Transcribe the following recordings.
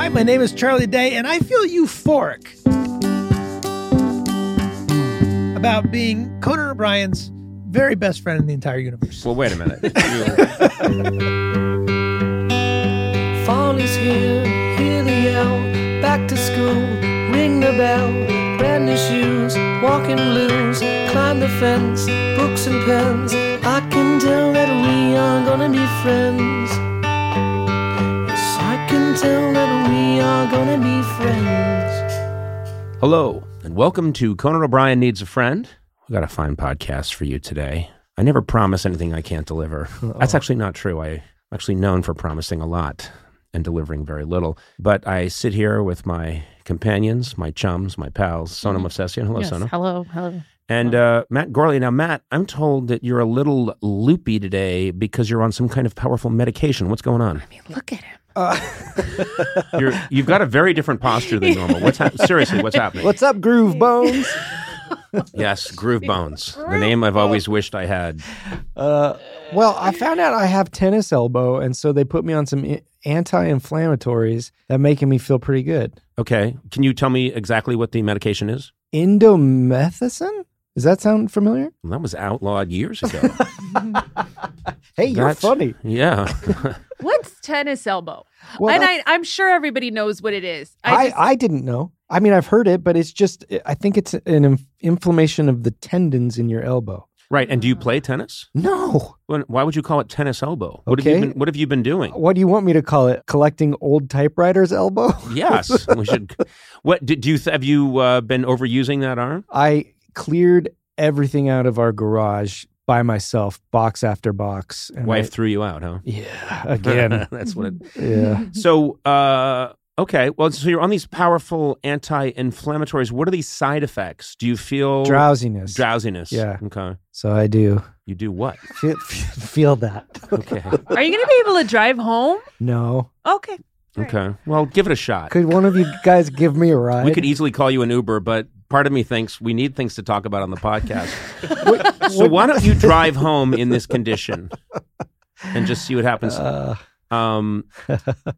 Hi, my name is Charlie Day, and I feel euphoric about being Conan O'Brien's very best friend in the entire universe. Well, wait a minute. Fall is here, hear the yell. Back to school, ring the bell. Brand new shoes, walking blues. Climb the fence, books and pens. I can tell that we are gonna be friends. Yes, I tell that we are gonna be friends. Hello, and welcome to Conan O'Brien Needs a Friend. We've got a fine podcast for you today. I never promise anything I can't deliver. That's actually not true. I'm actually known for promising a lot and delivering very little. But I sit here with my companions, my chums, my pals, Sona Movsesian. Hello, Yes. Sonam. Hello. Hello. And uh, Matt Gourley. Now, Matt, I'm told that you're a little loopy today because you're on some kind of powerful medication. What's going on? I mean, look at him. You're, you've got a very different posture than normal. What's hap- seriously? What's happening? What's up, Groove Bones? Yes, Groove Bones, the name I've always wished I had. uh, well, I found out I have tennis elbow, and so they put me on some i- anti-inflammatories that making me feel pretty good. Okay, can you tell me exactly what the medication is? Indomethacin? Does that sound familiar? Well, that was outlawed years ago. Hey, you're That's- funny. yeah, What's tennis elbow? Well, and I, I'm sure everybody knows what it is. I, I, just, I didn't know. I mean, I've heard it, but it's just I think it's an inf- inflammation of the tendons in your elbow. right. And do you play tennis? No. When, why would you call it tennis elbow? What have you Okay. been, What have you been doing? What do you want me to call it? Collecting old typewriters elbow? Yes, we should. What did do you have you uh, been overusing that arm? I cleared everything out of our garage by myself, box after box. and Wife I- threw you out, huh? yeah, again. That's what it. yeah. So, uh, okay. Well, so you're on these powerful anti-inflammatories. What are these side effects? Do you feel Drowsiness. Drowsiness. Yeah. Okay. so I do You do what? feel, feel that. Okay. are you going to be able to drive home? no. Okay. okay. Well, give it a shot. Could one of you guys give me a ride? We could easily call you an Uber, but part of me thinks we need things to talk about on the podcast. so why don't you drive home in this condition and just see what happens? Uh, Um,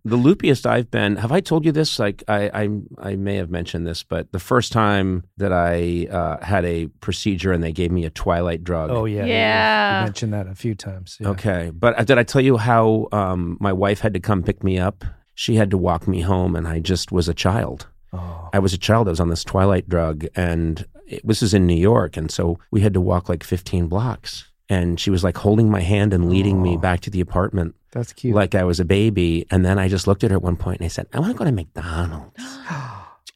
the loopiest I've been. Have I told you this? Like I, I, I may have mentioned this, but the first time that I uh, had a procedure and they gave me a twilight drug. oh yeah. Yeah. You mentioned that a few times. Yeah. Okay, but uh, did I tell you how um, my wife had to come pick me up? She had to walk me home, and I just was a child. Oh. I was a child. I was on this twilight drug, and it, this is in New York, and so we had to walk like 15 blocks. And she was like holding my hand and leading me Oh. back to the apartment That's cute. like I was a baby. And then I just looked at her at one point and I said, "I want to go to McDonald's."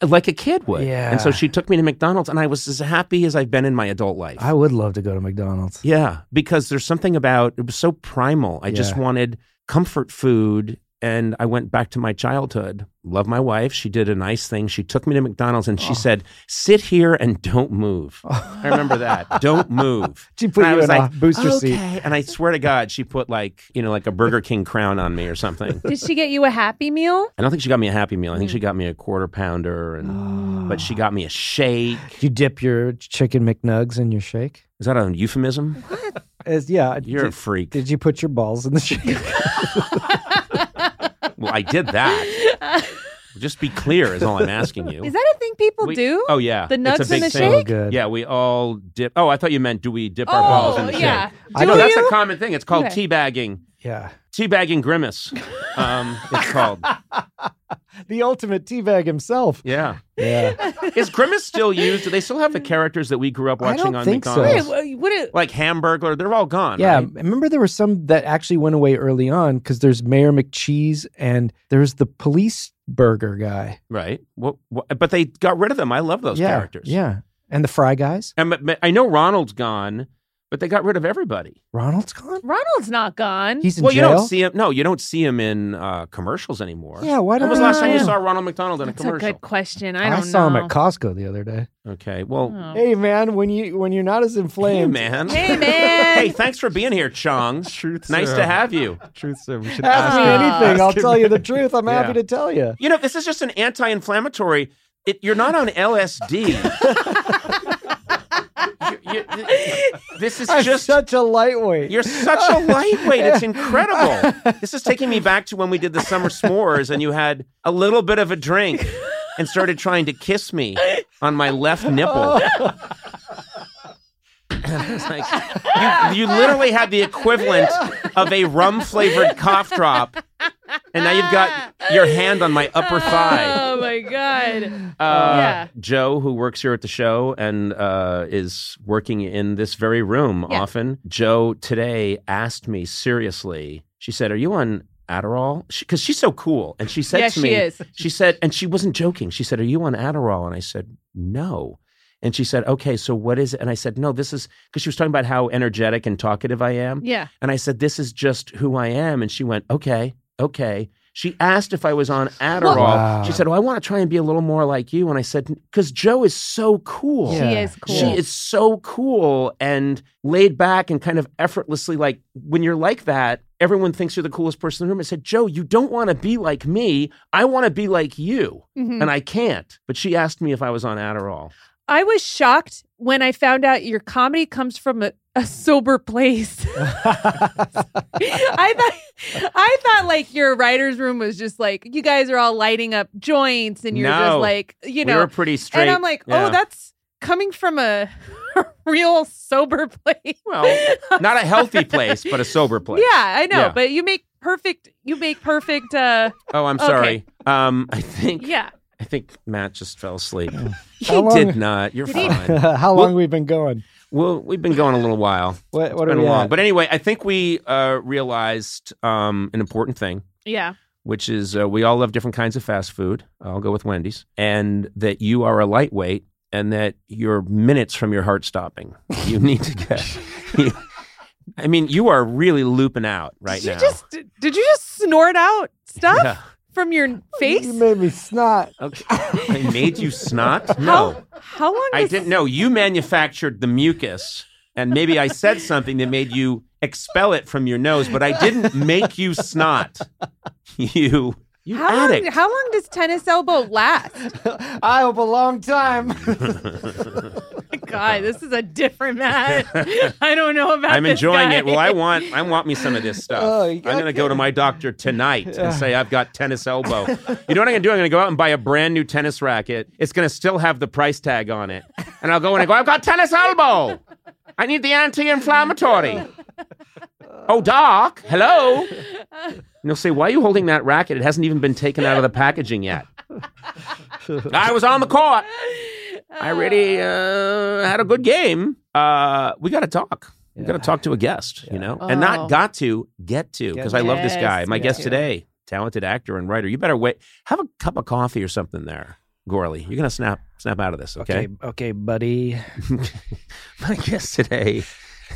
Like a kid would. Yeah. And so she took me to McDonald's, and I was as happy as I've been in my adult life. I would love to go to McDonald's. Yeah, because there's something about it was so primal. I just wanted comfort food and I went back to my childhood. Love my wife. She did a nice thing. She took me to McDonald's and she Oh. said, "Sit here and don't move." I remember that. Don't move. She put And I you was in a booster okay. seat. And I swear to God, she put like, you know, like a Burger King crown on me or something. Did she get you a Happy Meal? I don't think she got me a Happy Meal. I think she mm. got me a quarter pounder and but she got me a shake. You dip your chicken McNugs in your shake? Is that a euphemism? As, yeah. You're a freak. did you put your balls in the shake? Well, I did that. Just be clear is all I'm asking you. Is that a thing people We- do? Oh yeah, The nuts in big the thing. shake? good. Yeah, we all dip. Oh, I thought you meant do we dip our oh, balls in the yeah. shake? I Do know That's you? a common thing. It's called Okay. teabagging. Yeah. Teabagging grimace. Um, it's called. The ultimate teabag himself. Yeah. Yeah. Is grimace still used? Do they still have the characters that we grew up I watching don't on think so. McDonald's? Wait, what? what Like Hamburglar, they're all gone. Yeah, right? remember there were some that actually went away early on because there's Mayor McCheese and there's the police burger guy. Right. What, what, but they got rid of them. I love those yeah, characters. Yeah, and the Fry guys. And but- but I know Ronald's gone, but they got rid of everybody. Ronald's gone. Ronald's not gone. He's in well, you don't see him. No, you don't see him in uh, commercials anymore. yeah, why When was the last time you saw Ronald McDonald in a That's a commercial? good question. I I, don't saw know. him at Costco the other day. Okay. Well, Oh. Hey man, when you when you're not as hey inflamed, man. Hey man. Hey, thanks for being here, Chong. Truth Nice to have you. Truth serum. We should ask ask, me him- anything. I'll ask tell you the truth. I'm happy to tell you. You know, this is just an anti-inflammatory. It, you're not on LSD. you, you, this is I'm just such a lightweight. You're such a lightweight. It's incredible. This is taking me back to when we did the summer s'mores and you had a little bit of a drink and started trying to kiss me on my left nipple. And I was like, you, you literally had the equivalent of a rum flavored cough drop. And now you've got your hand on my upper thigh. My god. Uh, Yeah. Joe, who works here at the show and uh, is working in this very room Yeah. often, Joe today asked me seriously. She said, "Are you on Adderall?" Because she's so cool, and she said Yes, to she me, is. she said, and she wasn't joking. She said, "Are you on Adderall?" And I said, "No." And she said, "Okay, so what is it?" And I said, "No, this is because she was talking about how energetic and talkative I am." Yeah. And I said, This is just who I am. And she went, Okay, okay. She asked if I was on Adderall. Wow. She said, Oh, I want to try and be a little more like you. And I said, Because Joe is so cool. She is cool. She is so cool and laid back and kind of effortlessly like when you're like that, everyone thinks you're the coolest person in the room. I said, Joe, you don't want to be like me. I want to be like you. Mhm. And I can't. But she asked me if I was on Adderall. I was shocked when I found out your comedy comes from a, a sober place. I thought I thought like your writer's room was just like you guys are all lighting up joints and you're No. just like you we know were pretty straight. and I'm like, Yeah. oh, that's coming from a real sober place. Well, not a healthy place, but a sober place. Yeah, I know, Yeah. but you make perfect. You make perfect. uh Oh, I'm Okay. sorry. Um, I think Yeah, I think Matt just fell asleep. He long- did not. You're Did he? fine. How long we've been going? Well, we've been going a little while. What, what It's are been we long. at? But anyway, I think we uh, realized um, an important thing, yeah. which is uh, we all love different kinds of fast food. I'll go with Wendy's, and that you are a lightweight, and that you're minutes from your heart stopping. You need to get. you- I mean, you are really looping out right did now. you just did you just snort out stuff Yeah. From your oh, face? You made me snot. Okay. I made you snot? No. How how long? I does- didn't know. You manufactured the mucus, and maybe I said something that made you expel it from your nose, but I didn't make you snot. You, you How long, how long does tennis elbow last? I hope a long time. God, this is a different Matt. I don't know about. I'm this enjoying guy. it. Well, I want, I want me some of this stuff. Oh, I'm going to go to my doctor tonight and say I've got tennis elbow. You know what I'm going to do? I'm going to go out and buy a brand new tennis racket. It's going to still have the price tag on it, and I'll go and I go. I've got tennis elbow. I need the anti-inflammatory. Oh, doc, hello. And they'll say, "Why are you holding that racket? It hasn't even been taken out of the packaging yet." I was on the court. I really uh, had a good game. Uh, we got to talk. We got to talk to a guest, you know, and Oh. not got to get to because I love this guy. My guest today, talented actor and writer. You better wait. Have a cup of coffee or something there, Gourley. You're gonna snap snap out of this, okay? okay, okay, buddy. My guest today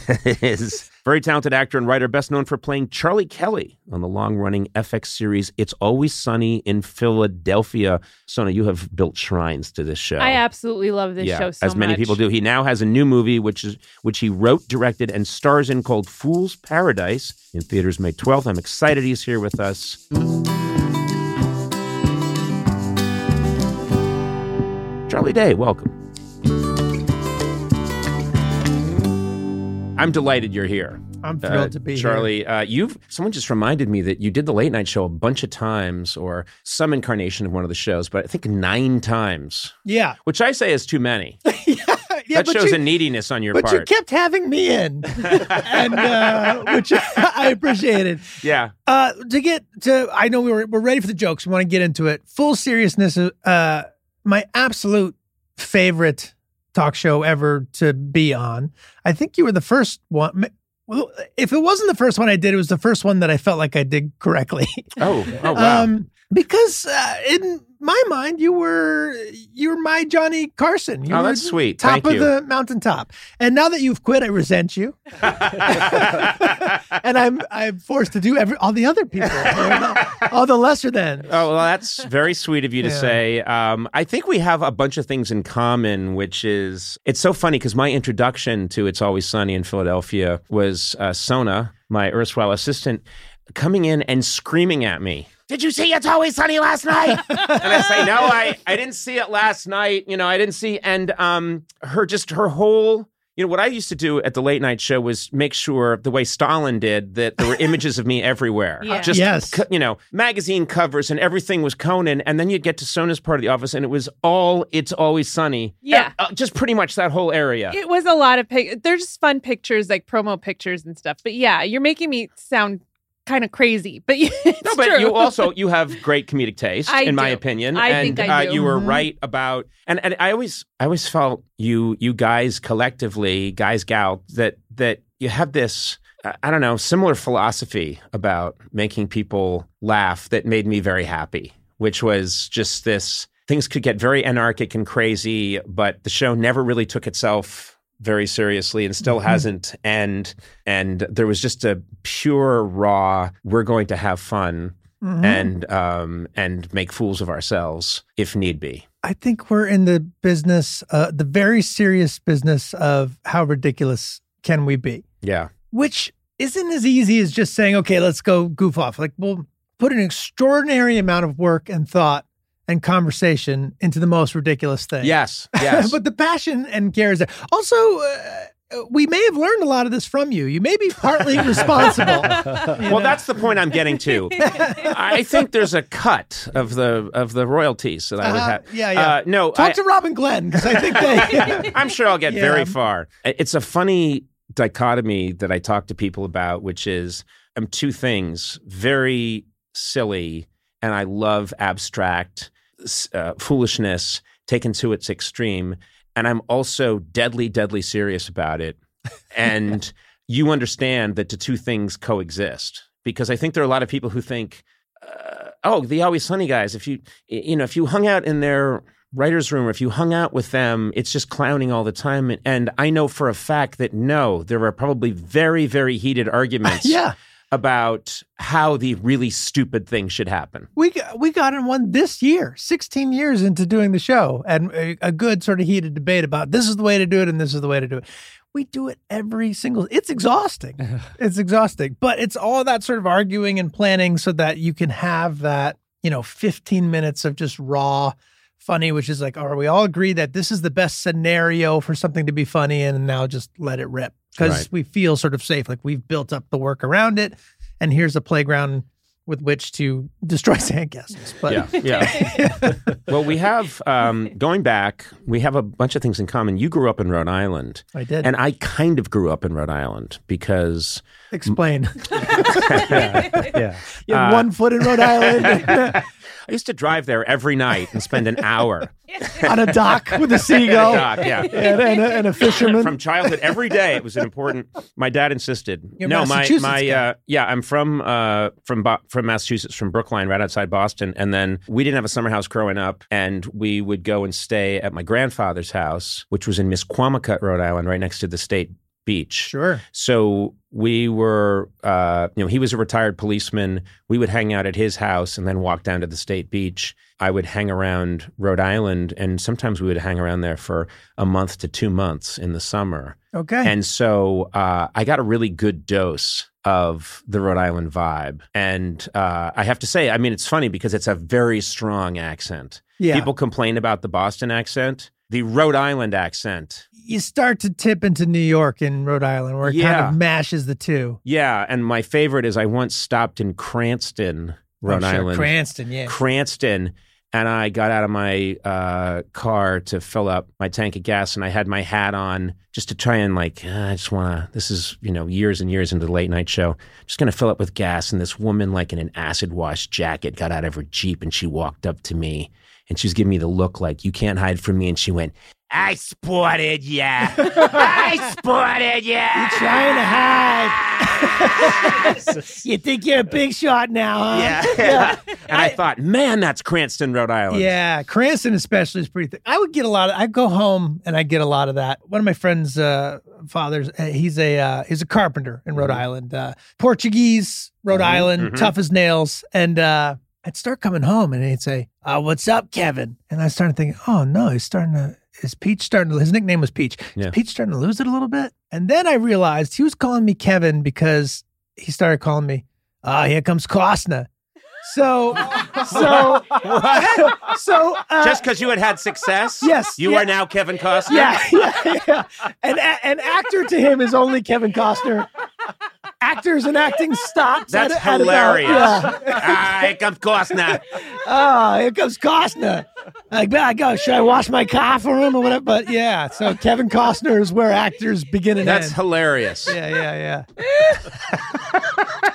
is very talented actor and writer, best known for playing Charlie Kelly on the long running FX series It's Always Sunny in Philadelphia. Sona, you have built shrines to this show. I absolutely love this yeah, show so as many much. people do. He now has a new movie which is which he wrote, directed, and stars in called Fool's Paradise in theaters May 12th. I'm excited he's here with us. Charlie Day, welcome. I'm delighted you're here. I'm Uh, thrilled to be here. Charlie, uh, you've someone just reminded me that you did the late night show a bunch of times, or some incarnation of one of the shows, but I think nine times, Yeah, which I say is too many. yeah, that but shows you, a neediness on your part. but you kept having me in, and uh, which I appreciated. yeah, Uh, to get to, I know we were we're ready for the jokes. We want to get into it. Full seriousness. Uh, my absolute favorite talk show ever to be on. I think you were the first one. Well, if it wasn't the first one I did, it was the first one that I felt like I did correctly. Oh, oh wow. Um, because uh, in my mind, you were you were my Johnny Carson. You Oh, that's sweet. Top Thank of you. the mountaintop. And now that you've quit, I resent you, and I'm I'm forced to do every all the other people, all the lesser than. Oh, well, that's very sweet of you to Yeah. say. Um, I think we have a bunch of things in common, which is it's so funny because my introduction to It's Always Sunny in Philadelphia was uh, Sona, my erstwhile assistant, coming in and screaming at me. Did you see It's Always Sunny last night? and I say, no, I, I didn't see it last night. You know, I didn't see. And um, her just her whole, You know, what I used to do at the late night show was make sure, the way Stalin did, that there were images of me everywhere. Yeah. Just, Yes. co- you know, magazine covers and everything was Conan. And then you'd get to Sona's part of the office and it was all It's Always Sunny. Yeah. Uh, just pretty much that whole area. It was a lot of pic. They're just fun pictures, like promo pictures and stuff. But yeah, you're making me sound kind of crazy. But it's No, but true. you also you have great comedic taste, I in my opinion. I and think I uh, do. you were Mhm. right about and, and I always I always felt you you guys collectively, guys gal, that that you have this I don't know, similar philosophy about making people laugh that made me very happy, which was just this things could get very anarchic and crazy, but the show never really took itself very seriously and still Mhm. hasn't and and there was just a pure raw we're going to have fun Mhm. and um and make fools of ourselves if need be I think we're in the business, uh, the very serious business of how ridiculous can we be, yeah which isn't as easy as just saying, okay, let's go goof off. Like, we'll put an extraordinary amount of work and thought and conversation into the most ridiculous thing. yes yes but the passion and care is there. Also, uh, we may have learned a lot of this from you. You may be partly responsible. well that's the point i'm getting to i think there's a cut of the of the royalties that i would Uh-huh. have Yeah, yeah. uh, no Talk I, to Robin and Glenn because I think they. I'm sure I'll get Yeah. very far. It's a funny dichotomy that I talk to people about, which is I'm two things very silly, and I love abstract s- uh, foolishness taken to its extreme. And I'm also deadly, deadly serious about it. And you understand that the two things coexist because I think there are a lot of people who think, uh, oh, the Always Sunny guys, if you, you know, if you hung out in their writer's room, or if you hung out with them, it's just clowning all the time. And, and I know for a fact that no, there are probably very, very heated arguments yeah, about how the really stupid thing should happen. we got, we got in one this year, 16 years into doing the show, and a, a good sort of heated debate about this is the way to do it and this is the way to do it. We do it every single. It's exhausting. it's exhausting, but it's all that sort of arguing and planning so that you can have that you know 15 minutes of just raw funny, which is like, are we all agree that this is the best scenario for something to be funny, and now just let it rip because Right. we feel sort of safe, like we've built up the work around it, and here's a playground with which to destroy sandcastles. But Yeah, yeah. well, we have um, going back. We have a bunch of things in common. You grew up in Rhode Island, I did. and I kind of grew up in Rhode Island because Explain. yeah. You have Uh, one foot in Rhode Island I used to drive there every night and spend an hour. on a dock with a seagull Dock, yeah. and, and, a, and a fisherman. From childhood, every day it was an important. My dad insisted. You're no, my my uh, yeah, I'm from uh, from Bo- from Massachusetts, from Brookline, right outside Boston. And then we didn't have a summer house growing up, and we would go and stay at my grandfather's house, which was in Misquamicut, Rhode Island, right next to the state beach. sure. So we were, uh, you know, he was a retired policeman. We would hang out at his house and then walk down to the state beach. I would hang around Rhode Island, and sometimes we would hang around there for a month to two months in the summer. Okay. And so uh, I got a really good dose of the Rhode Island vibe. And uh, I have to say, I mean, it's funny because it's a very strong accent. yeah. People complain about the Boston accent. The Rhode Island accent you start to tip into New York and Rhode Island where it kind of mashes the two. Yeah, and my favorite is I once stopped in Cranston, Rhode Oh, sure. Island. Cranston, yeah. Cranston, and I got out of my uh, car to fill up my tank of gas, and I had my hat on just to try and like, uh, I just want to. This is you know years and years into the late night show. Just gonna fill up with gas, and this woman like in an acid wash jacket got out of her jeep, and she walked up to me, and she was giving me the look like you can't hide from me, and she went. I spotted ya. I spotted ya. You're trying to hide. you think you're a big shot now, huh? Yeah. and I, thought, man, that's Cranston, Rhode Island. Yeah, Cranston especially is pretty thick. I would get a lot of. I'd go home and I get a lot of that. One of my friends' uh, fathers, uh, he's a uh, he's a carpenter in Rhode Island, uh, Portuguese Rhode Island, mhm. tough as nails. And uh, I'd start coming home and he'd say, uh, "What's up, Kevin?" And I started thinking, "Oh no, he's starting to." Is Peach starting to? His nickname was Peach. Yeah. Is Peach starting to lose it a little bit? And then I realized he was calling me Kevin because he started calling me, "Ah, here comes Costner." So, so, so, uh, Just because you had had success, Yes, you yeah. are now Kevin Costner. yeah, yeah, yeah. An, a- an actor to him is only Kevin Costner. Actors and acting stops. That's at, at about- hilarious. yeah. ah, here comes Costner. Oh, here comes Costner. Like, I go, should I wash my car for him or whatever? But yeah, so Kevin Costner is where actors begin and end. That's end. hilarious. Yeah, yeah, yeah.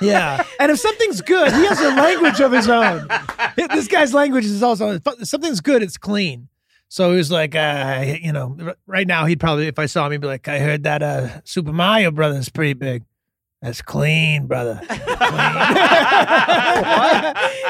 yeah. And if something's good, he has a language of his own. This guy's language is also if something's good, it's clean. So he was like, uh, you know, right now he'd probably, if I saw him, he'd be like, I heard that uh, Super Mario Brothers is pretty big. That's clean, brother. Clean.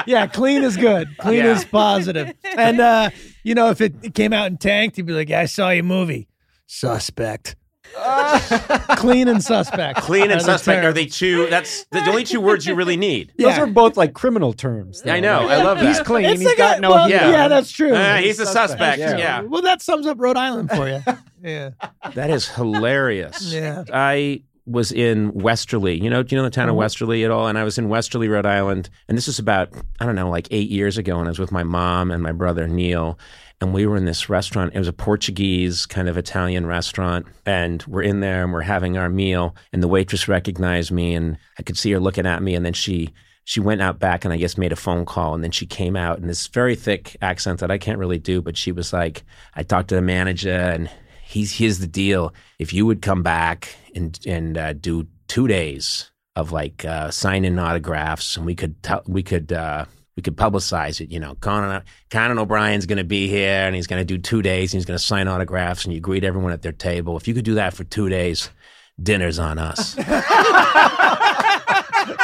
yeah, clean is good. Clean Yeah. is positive. And uh, you know, if it, it came out and tanked, he'd be like, Yeah, I saw your movie. Suspect. clean and suspect. Clean and Are the suspect are terms. the two. That's the only two words you really need. Yeah. Those are both like criminal terms. I know. I love He's clean. It's He's like got a- no. well. Yeah. yeah, that's true. Uh, he's a suspect. yeah. Yeah. Well, that sums up Rhode Island for you. yeah. That is hilarious. Yeah. I was in Westerly. You know, do you know the town of mm-hmm. Westerly at all? And I was in Westerly, Rhode Island. And this was about, I don't know, like eight years ago. And I was with my mom and my brother Neil. And we were in this restaurant. It was a Portuguese kind of Italian restaurant. And we're in there and we're having our meal. And the waitress recognized me and I could see her looking at me. And then she she went out back and I guess made a phone call and then she came out in this very thick accent that I can't really do, but she was like, I talked to the manager and he's here's the deal. If you would come back and and uh, do two days of like uh, signing autographs and we could tell we could uh, we could publicize it. You know, Conan Conan O'Brien's going to be here and he's going to do two days and he's going to sign autographs and you greet everyone at their table. If you could do that for two days, dinner's on us.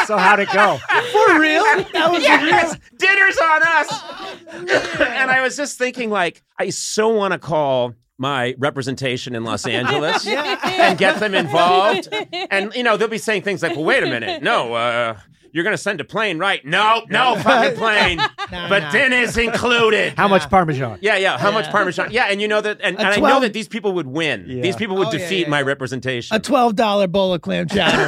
So how'd it go? For real? That was yes, dinner's on us. and I was just thinking, like, I so want to call my representation in Los Angeles and get them involved. And you know, they'll be saying things like, "Well, wait a minute, no." uh you're gonna send a plane, right? No, no fucking plane. but no. dinner's included. How much Parmesan? Yeah, yeah. How much Parmesan? Yeah, and you know that, and, and I know that these people would win. Yeah. These people would Oh, yeah, defeat yeah, my representation. a twelve dollar bowl of clam chowder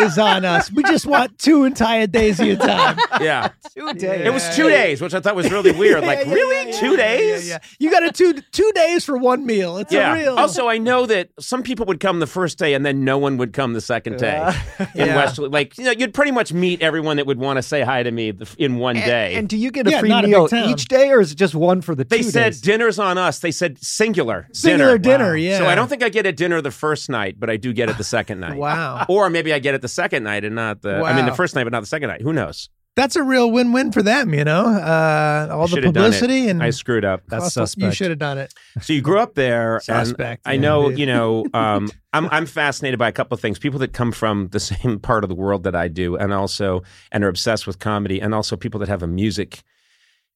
is on us. We just want two entire days of your time. yeah, Two days. it was two days, which I thought was really weird. Like, Yeah, yeah, really, yeah, yeah, two yeah, days? Yeah, yeah. You got a two two days for one meal. It's Yeah. a real. Also, I know that some people would come the first day and then no one would come the second day in Yeah. Westerly. Like, you know, you'd pretty much meet everyone that would want to say hi to me in one day. And do you get a Yeah, free not a meal each day, or is it just one for the they two said days? dinner's on us. They said singular, singular dinner. dinner. Yeah. So I don't think I get a dinner the first night, but I do get it the second night. Wow. Or maybe I get it the second night and not the. I mean, the first night, but not the second night. Who knows? That's a real win win for them. You know, uh, all the Should have done it. publicity and I screwed up. That's cost- You should have done it. So you grew up there. Suspect, And I know, indeed. you know, um, I'm I'm fascinated by a couple of things. People that come from the same part of the world that I do, and also and are obsessed with comedy, and also people that have a music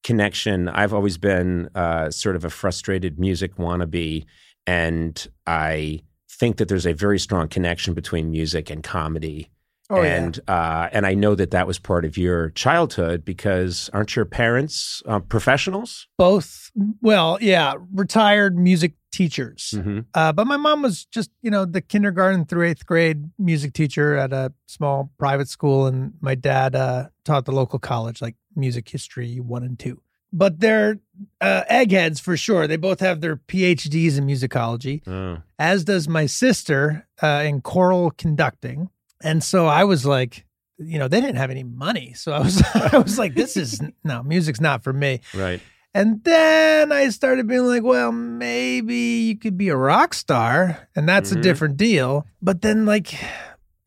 connection. I've always been uh, sort of a frustrated music wannabe, and I think that there's a very strong connection between music and comedy. Oh, yeah. and uh, and I know that that was part of your childhood because aren't your parents uh, professionals? Both, well, yeah, retired music teachers. Mm-hmm. Uh, but my mom was just, you know, the kindergarten through eighth grade music teacher at a small private school, and my dad uh, taught the local college, like music history one and two. But they're uh, eggheads for sure. They both have their PhDs in musicology, Oh. as does my sister uh, in choral conducting. And so I was like, you know, they didn't have any money, so I was, I was like, this is no, music's not for me. Right. And then I started being like, well, maybe you could be a rock star, and that's Mhm. a different deal. But then, like,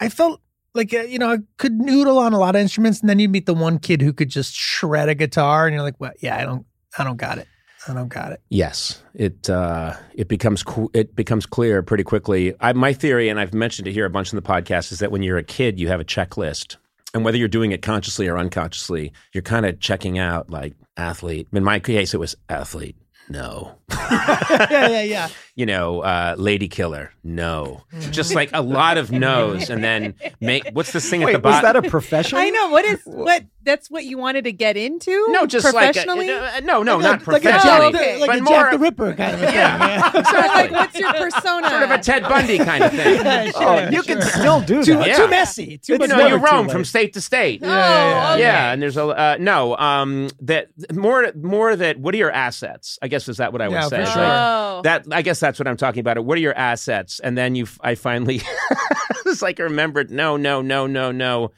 I felt like, uh, you know, I could noodle on a lot of instruments, and then you meet the one kid who could just shred a guitar, and you're like, well, yeah, I don't, I don't got it. I don't got it. Yes, it uh, it becomes qu- it becomes clear pretty quickly. I, my theory, and I've mentioned it here a bunch in the podcast, is that when you're a kid, you have a checklist, and whether you're doing it consciously or unconsciously, you're kind of checking out like athlete. In my case, it was athlete. No, yeah, yeah, yeah. you know, uh, lady killer. No, just like a lot of no's, and then make what's this thing at Wait, the was bottom? that a profession? I know what is what that's what you wanted to get into? No, just like a, professionally. uh, no, no, like not a, like a professionally, Jack, okay. the, like but a more Jack the Ripper kind of a thing. Yeah. Yeah. Or, like, what's your persona? sort of a Ted Bundy kind of thing. Yeah, Oh, you sure. can still do too, that. Yeah. too messy. Too It's you know, you roam from state to state. Oh, yeah, okay. Yeah, and there's a uh, no. Um, that more more that. What are your assets? I guess is that what I would Yeah, say. for Like, sure. Oh. That I guess that's what I'm talking about. What are your assets? And then you, I finally, it's like I remembered. No, no, no, no, no.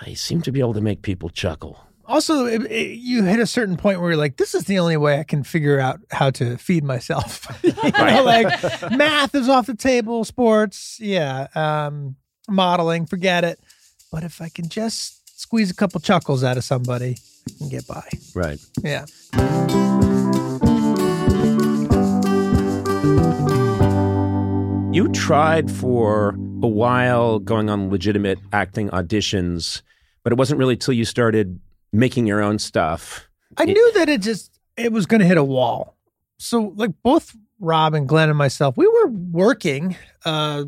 I seem to be able to make people chuckle. Also, it, it- you hit a certain point where you're like, this is the only way I can figure out how to feed myself. you know, like math is off the table, sports, yeah, um, modeling, forget it. But if I can just squeeze a couple chuckles out of somebody, I can get by. Right. Yeah. You tried for a while going on legitimate acting auditions, but it wasn't really till you started making your own stuff. I knew that it just it was going to hit a wall. So like both Rob and Glenn and myself, we were working uh,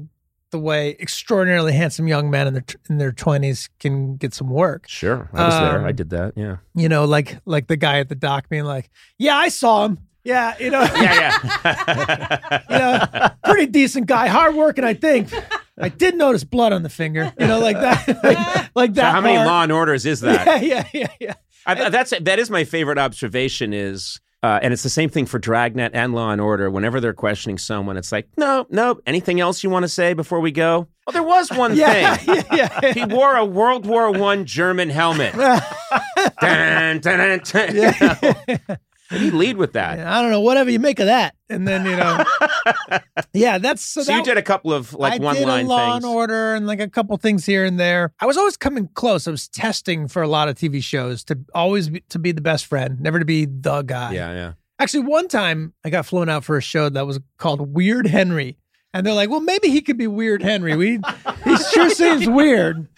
the way extraordinarily handsome young men in their in their twenties can get some work. Sure, I was there. Um, I did that. Yeah. You know, like like the guy at the dock being like, "Yeah, I saw him. Yeah, you know, Yeah, yeah. you know, pretty decent guy, hard working. I think. I did notice blood on the finger. You know, like that, like, like so that. how many. Law and Orders is that? Yeah, yeah, yeah, yeah. I, that's that is my favorite observation is. Uh, and it's the same thing for Dragnet and Law and Order. Whenever they're questioning someone, it's like, no, no. Anything else you want to say before we go? Well, there was one Yeah, thing. yeah, yeah. He wore a World War One German helmet. dun, dun, dun, dun. You know? You lead with that. I don't know, whatever you make of that. And then, you know, yeah, that's so, So, that, you did a couple of like I one did line a Law things. and Order and like a couple things here and there. I was always coming close. I was testing for a lot of TV shows to always be, to be the best friend, never to be the guy. Yeah, yeah. Actually, one time I got flown out for a show that was called Weird Henry. And they're like, well, maybe he could be Weird Henry. We, he sure seems weird.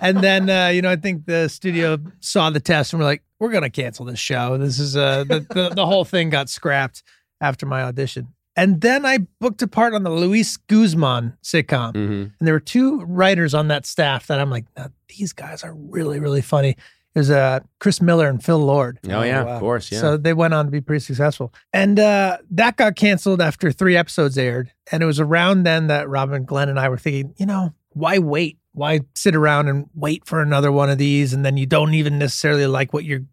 And then, uh, you know, I think the studio saw the test and we're like, we're going to cancel this show. This is, uh, the, the, the whole thing got scrapped after my audition. And then I booked a part on the Luis Guzman sitcom. hmm And there were two writers on that staff that I'm like, these guys are really, really funny. There's uh, Chris Miller and Phil Lord. Oh, yeah, of course. Yeah. So they went on to be pretty successful. And uh, that got canceled after three episodes aired. And it was around then that Robin, Glenn, and I were thinking, you know, why wait? Why sit around and wait for another one of these? And then you don't even necessarily like what you're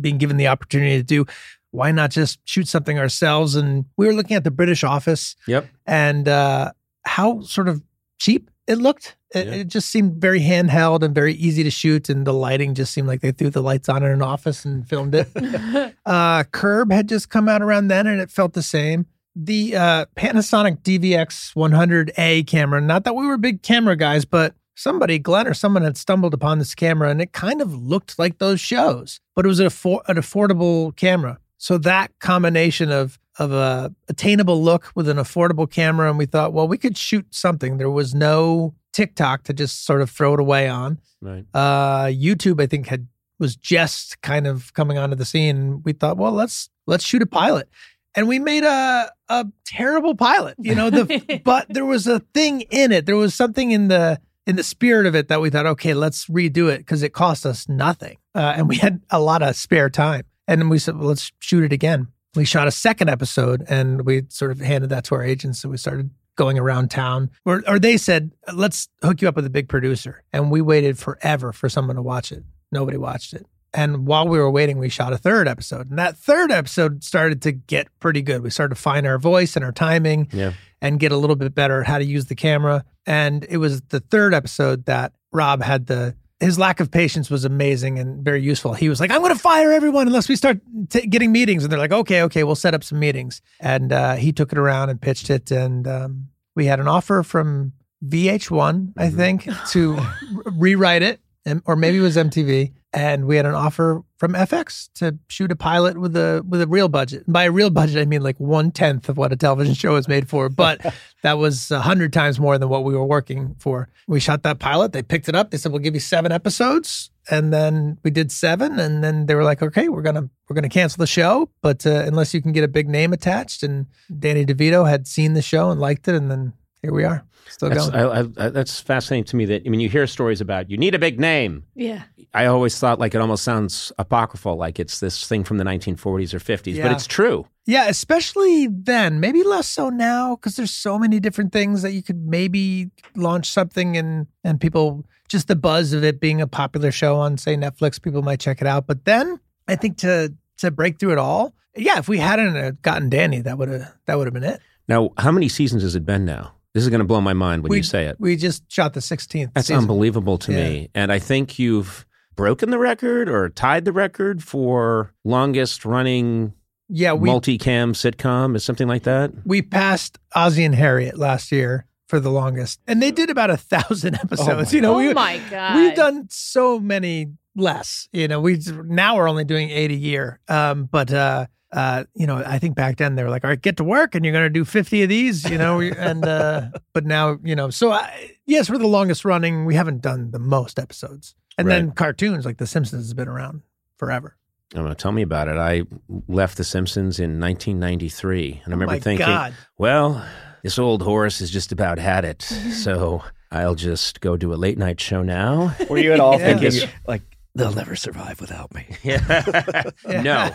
being given the opportunity to do. Why not just shoot something ourselves? And we were looking at the British office yep. and uh, how sort of cheap it looked. It, Yeah. it just seemed very handheld and very easy to shoot, and the lighting just seemed like they threw the lights on in an office and filmed it. uh, Curb had just come out around then, and it felt the same. The uh, Panasonic DVX 100A camera. Not that we were big camera guys, but somebody, Glenn or someone, had stumbled upon this camera, and it kind of looked like those shows, but it was an, affor- an affordable camera. So that combination of of a attainable look with an affordable camera, and we thought, well, we could shoot something. There was no TikTok to just sort of throw it away on. Right. Uh, YouTube, I think, had was just kind of coming onto the scene. We thought, well, let's let's shoot a pilot, and we made a a terrible pilot. You know, the but there was a thing in it. There was something in the in the spirit of it that we thought, okay, let's redo it because it cost us nothing, uh, and we had a lot of spare time. And then we said, well, let's shoot it again. We shot a second episode, and we sort of handed that to our agents. So we started going around town, or or they said, let's hook you up with a big producer. And we waited forever for someone to watch it. Nobody watched it. And while we were waiting, we shot a third episode. And that third episode started to get pretty good. We started to find our voice and our timing Yeah. and get a little bit better at how to use the camera. And it was the third episode that Rob had the his lack of patience was amazing and very useful. He was like, "I'm going to fire everyone unless we start t- getting meetings." And they're like, "Okay, okay, we'll set up some meetings." And uh, he took it around and pitched it, and um, we had an offer from VH1, I Mhm. think, to rewrite it, or maybe it was MTV. And we had an offer from FX to shoot a pilot with a with a real budget. By a real budget, I mean like one tenth of what a television show is made for. But that was a hundred times more than what we were working for. We shot that pilot. They picked it up. They said, "We'll give you seven episodes," and then we did seven. And then they were like, "Okay, we're gonna we're gonna cancel the show, but uh, unless you can get a big name attached." And Danny DeVito had seen the show and liked it, and then here we are, still That's, going. I, I, that's fascinating to me. That I mean, you hear stories about you need a big name. Yeah. I always thought like it almost sounds apocryphal, like it's this thing from the 1940s or 50s, Yeah. but it's true. Yeah, especially then. Maybe less so now because there's so many different things that you could maybe launch something and and people just the buzz of it being a popular show on say Netflix, people might check it out. But then I think to to break through it all, yeah, if we hadn't uh, gotten Danny, that would have that would have been it. Now, how many seasons has it been now? This is going to blow my mind when we you say it. We just shot the 16th. That's season. unbelievable to me. And I think you've broken the record or tied the record for longest running Yeah, we multicam sitcom. Is something like that? we passed Ozzy and Harriet last year for the longest, and they did about a thousand episodes. you know, oh we, my god. We've done so many less. You know, we now we're only doing eight a year. Um, but uh, uh, you know, I think back then they were like, "All right, get to work, and you're going to do 50 of these." You know, and uh, but now you know, so I, yes, we're the longest running. We haven't done the most episodes, and then cartoons like The Simpsons has been around forever. I don't know. Tell me about it. I left The Simpsons in 1993, and I remember oh thinking, God. well, this old horse has just about had it. so I'll just go do a late night show now. Were you at all Yeah. thinking like they'll never survive without me? Yeah. no,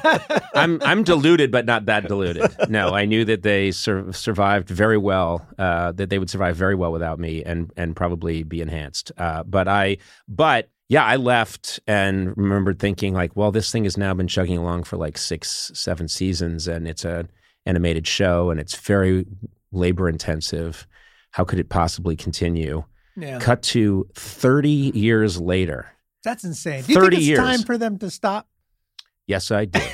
I'm I'm deluded, but not that deluded. No, I knew that they sur- survived very well. Uh, that they would survive very well without me, and and probably be enhanced. Uh, but I, but yeah, I left and remembered thinking like, well, this thing has now been chugging along for like six, seven seasons, and it's a animated show, and it's very labor intensive. How could it possibly continue? yeah, Cut to 30 years later. That's insane. Do you 30 think it's years. time for them to stop? Yes, I do.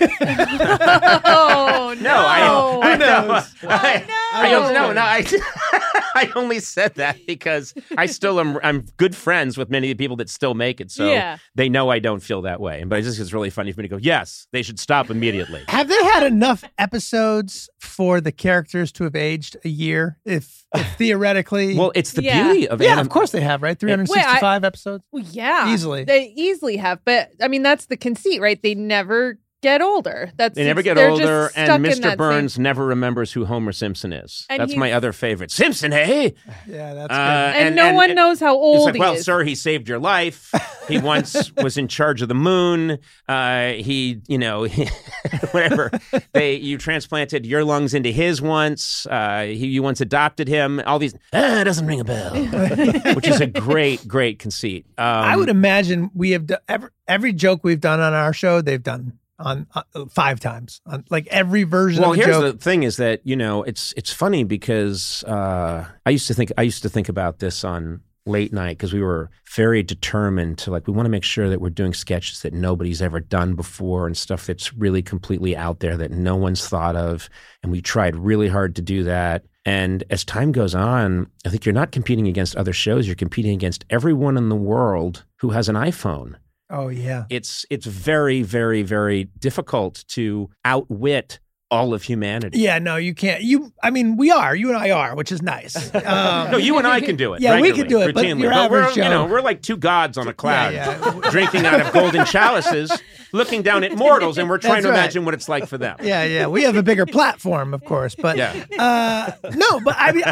oh no. No, I, I Who know. knows? I, Oh, I don't no. know. No, I, I only said that because I still am. I'm good friends with many of the people that still make it, so Yeah. they know I don't feel that way. But I just think it's really funny for me to go. Yes, they should stop immediately. Have they had enough episodes for the characters to have aged a year? If, if theoretically, Well, it's the Yeah. beauty of yeah, anim- of course they have, right? Eh, 365 episodes. Well, yeah. Easily. They easily have. But I mean that's the conceit, right? They never get older. That's They never get older, and Mr. that same- Burns never remembers who Homer Simpson is. And That's my other favorite. Simpson, hey? Yeah, that's Uh, and, no one knows how old It's like, he well, is. sir, he saved your life. He once was in charge of the moon. Uh, he, you know, whatever. They, you transplanted your lungs into his once. Uh, he, you once adopted him. All these, ah, it doesn't ring a bell, which is a great, great conceit. Um. I would imagine we have done every, every joke we've done on our show, they've done on uh, five times. On, like every version Well, of a here's joke. the thing: is that you know it's it's funny because uh, I used to think I used to think about this on late night because we were very determined to like we want to make sure that we're doing sketches that nobody's ever done before and stuff that's really completely out there that no one's thought of, and we tried really hard to do that. And as time goes on, I think you're not competing against other shows; you're competing against everyone in the world who has an iPhone oh, yeah. it's it's very very very difficult to outwit all of humanity. Yeah, no, you can't. You, I mean, we are. You and I are, which is nice. Um, No, you and I can do it. Yeah, we can do it, but routinely. your we're, you know, we're like two gods on a cloud, Yeah, yeah. drinking out of golden chalices, looking down at mortals, and we're trying That's to right. imagine what it's like for them. yeah, yeah. We have a bigger platform, of course, but Yeah. uh, no, but I mean,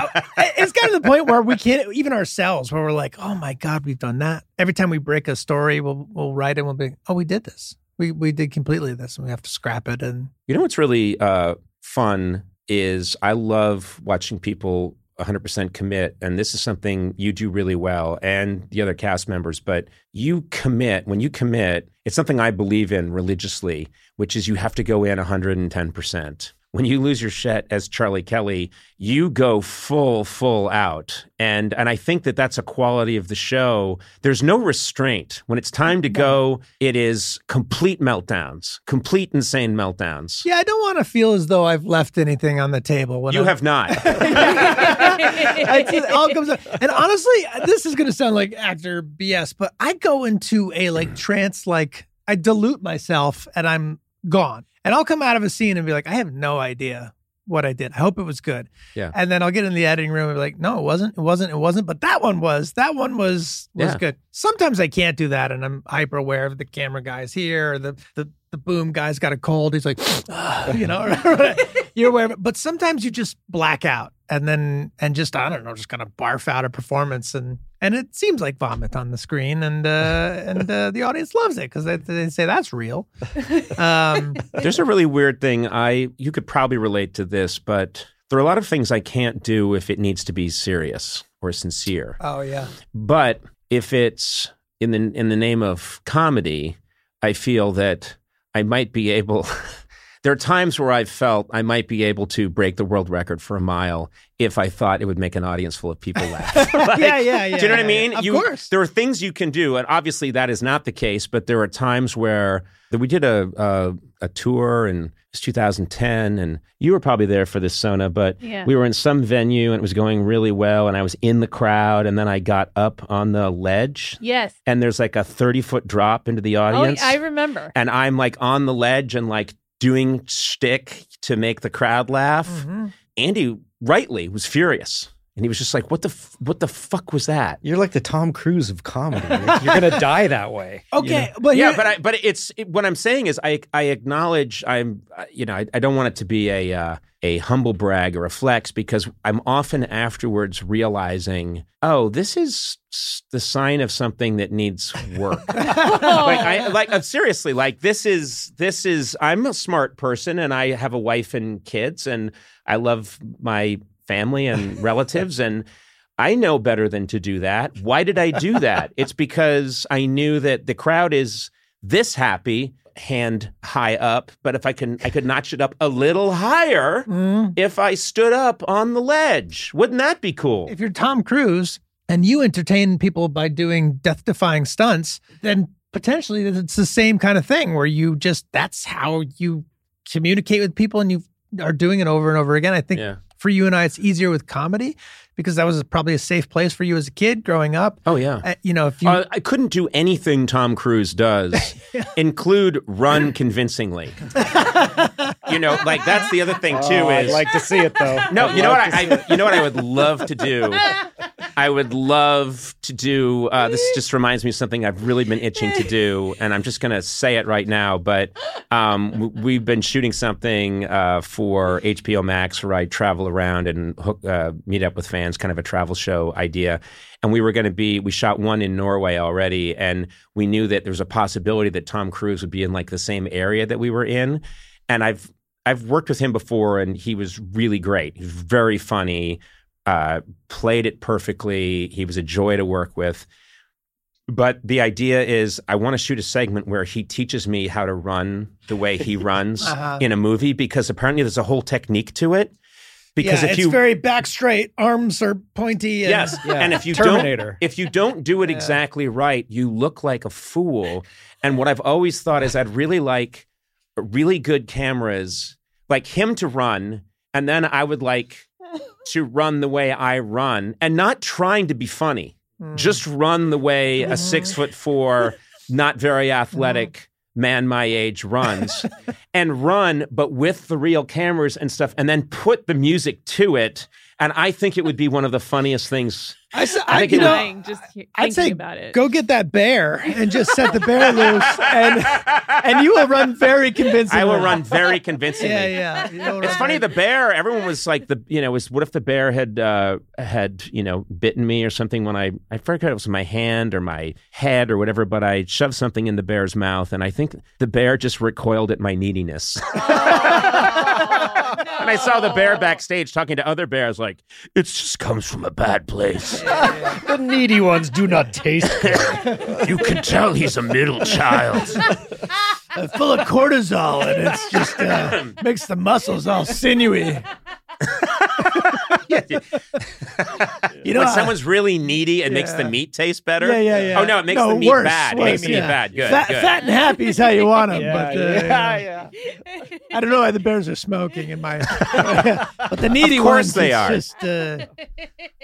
it's gotten to the point where we can't even ourselves, where we're like, oh my god, we've done that. Every time we break a story, we'll we'll write it. We'll be, oh, we did this. We we did completely this, and we have to scrap it. And You know what's really uh, fun is I love watching people 100% commit, and this is something you do really well, and the other cast members. But you commit when you commit. It's something I believe in religiously, which is you have to go in 110%. When you lose your shit as Charlie Kelly, you go full, full out, and and I think that that's a quality of the show. There's no restraint when it's time to go. It is complete meltdowns, complete insane meltdowns. yeah, I don't want to feel as though I've left anything on the table. When You I'm- have not. It all comes up. And honestly, this is going to sound like actor BS, but I go into a like trance, like I dilute myself and I'm gone. And I'll come out of a scene and be like, I have no idea what I did. I hope it was good. Yeah. And then I'll get in the editing room and be like, no, it wasn't. It wasn't. It wasn't. But that one was. That one was was Yeah. good. Sometimes I can't do that, and I'm hyper aware of the camera guys here. Or the the the boom guy's got a cold. He's like, you know, you're aware of it. But sometimes you just black out and then and just I don't know, just kind of barf out a performance, and and it seems like vomit on the screen, and uh, and uh, the audience loves it because they, they say that's real. Um, There's a really weird thing. I you could probably relate to this, but there are a lot of things I can't do if it needs to be serious or sincere. oh yeah, But if it's in the in the name of comedy, I feel that I might be able. there are times where I've felt I might be able to break the world record for a mile if I thought it would make an audience full of people laugh. Like, yeah, yeah, yeah. do you know what I mean? yeah. Of you, course. There are things you can do, and obviously that is not the case. But there are times where that we did a a, a tour, and it was 2010, and you were probably there for this, Sona. But Yeah. we were in some venue, and it was going really well, and I was in the crowd, and then I got up on the ledge, Yes. and there's like a 30 foot drop into the audience. Oh, audience, I remember. and I'm like on the ledge and like doing shtick to make the crowd laugh. Mhm. Andy rightly was furious. And he was just like, "What the f- what the fuck was that?" You're like the Tom Cruise of comedy. You're, you're gonna die that way. you Okay, know? but yeah, here- but I, but it's it, what I'm saying is I I acknowledge I'm uh, you know I, I don't want it to be a uh, a humble brag or a flex because I'm often afterwards realizing oh this is the sign of something that needs work. like I like uh, seriously like this is this is I'm a smart person and I have a wife and kids and I love my family and relatives and I know better than to do that. Why did I do that? it's because I knew that the crowd is this happy hand high up, but if I can I could notch it up a little higher Mm. if I stood up on the ledge. Wouldn't that be cool? if you're Tom Cruise and you entertain people by doing death defying stunts, then potentially it's the same kind of thing where you just that's how you communicate with people and you are doing it over and over again. I think Yeah. For you and I, it's easier with comedy because that was probably a safe place for you as a kid growing up. Oh yeah. Uh, you know, if you Uh, I couldn't do anything Tom Cruise does, include run convincingly. you know, like that's the other thing too. Oh, I'd is like to see it though. no, I'd you know what love to see I, I you know what I would love to do. I would love to do. Uh, this just reminds me of something I've really been itching to do, and I'm just going to say it right now. But um, w- we've been shooting something uh, for HBO Max where I travel around and hook, uh, meet up with fans, kind of a travel show idea. And we were going to be. We shot one in Norway already, and we knew that there was a possibility that Tom Cruise would be in like the same area that we were in. And I've I've worked with him before, and he was really great. He was very funny, uh, played it perfectly. He was a joy to work with. But the idea is, I want to shoot a segment where he teaches me how to run the way he runs Uh-huh. in a movie, because apparently there's a whole technique to it. Because yeah, if it's you very back straight, arms are pointy. And, Yes, Yeah. and if you Terminator. don't, if you don't do it exactly right, you look like a fool. And what I've always thought is, I'd really like really good cameras, like him to run, and then I would like to run the way I run, and not trying to be funny, Mm. just run the way a six foot four, not very athletic. Man my age runs and run, but with the real cameras and stuff, and then put the music to it. And I think it would be one of the funniest things. I, s- I I- think you it know, would- Dying just he- I'd thinking say about it. go get that bear and just set the bear loose, and and you will run very convincingly. I will run very convincingly. Yeah, yeah. It's run funny. very- The bear. Everyone was like the. You know, was what if the bear had uh, had you know bitten me or something when I I forget if it was my hand or my head or whatever, but I shoved something in the bear's mouth, and I think the bear just recoiled at my neediness. and I saw the bear backstage talking to other bears, like it just comes from a bad place. the needy ones do not taste good. you can tell he's a middle child. uh, full of cortisol, and it's just uh, makes the muscles all sinewy. You know, when someone's really needy, it makes the meat taste better. Yeah, yeah, yeah. Oh no, it makes No, the meat worse, bad. It makes the meat yeah. bad. Good. fat, good. fat and happy is how you want them. Yeah, but, uh, yeah, yeah. I don't know why the bears are smoking in my. but the needy Of course ones, they are. Just uh,